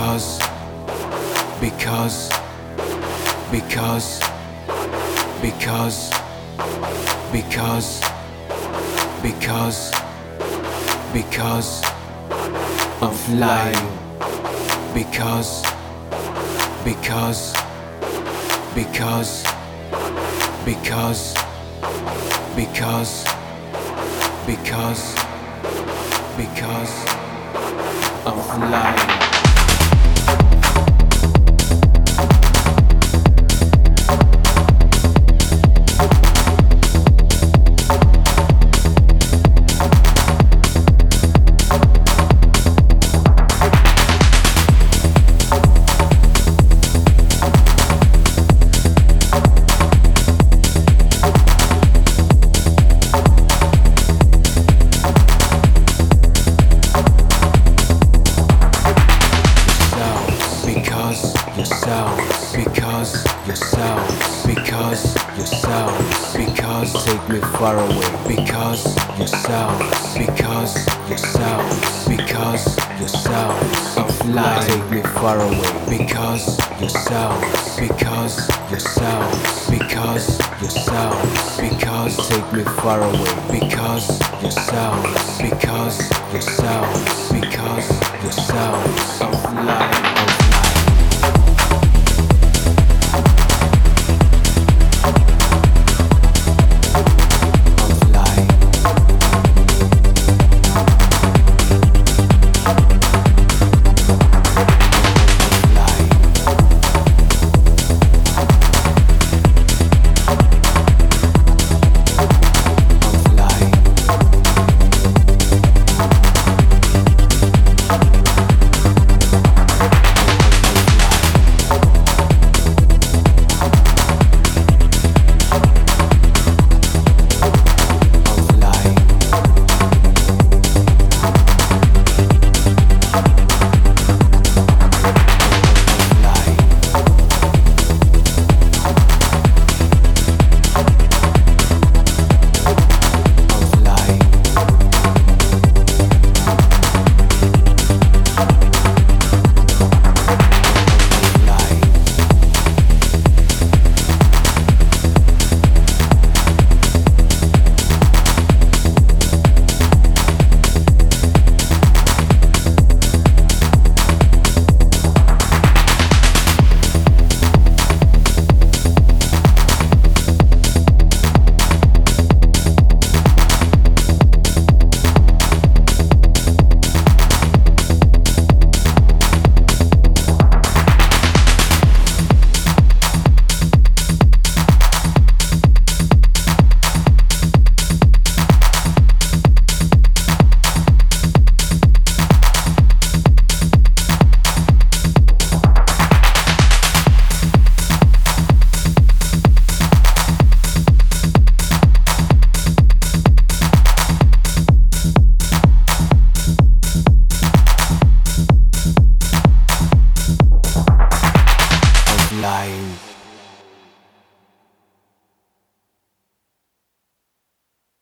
because because because because because because I'm flying because because because because because because because I'm flying yourselves because yourself because yourself because take me far away. Because yourself because yourself because yourself I'm take me far away. Because yourself because yourself because yourself because take me far away. Because yourselves because yourselves because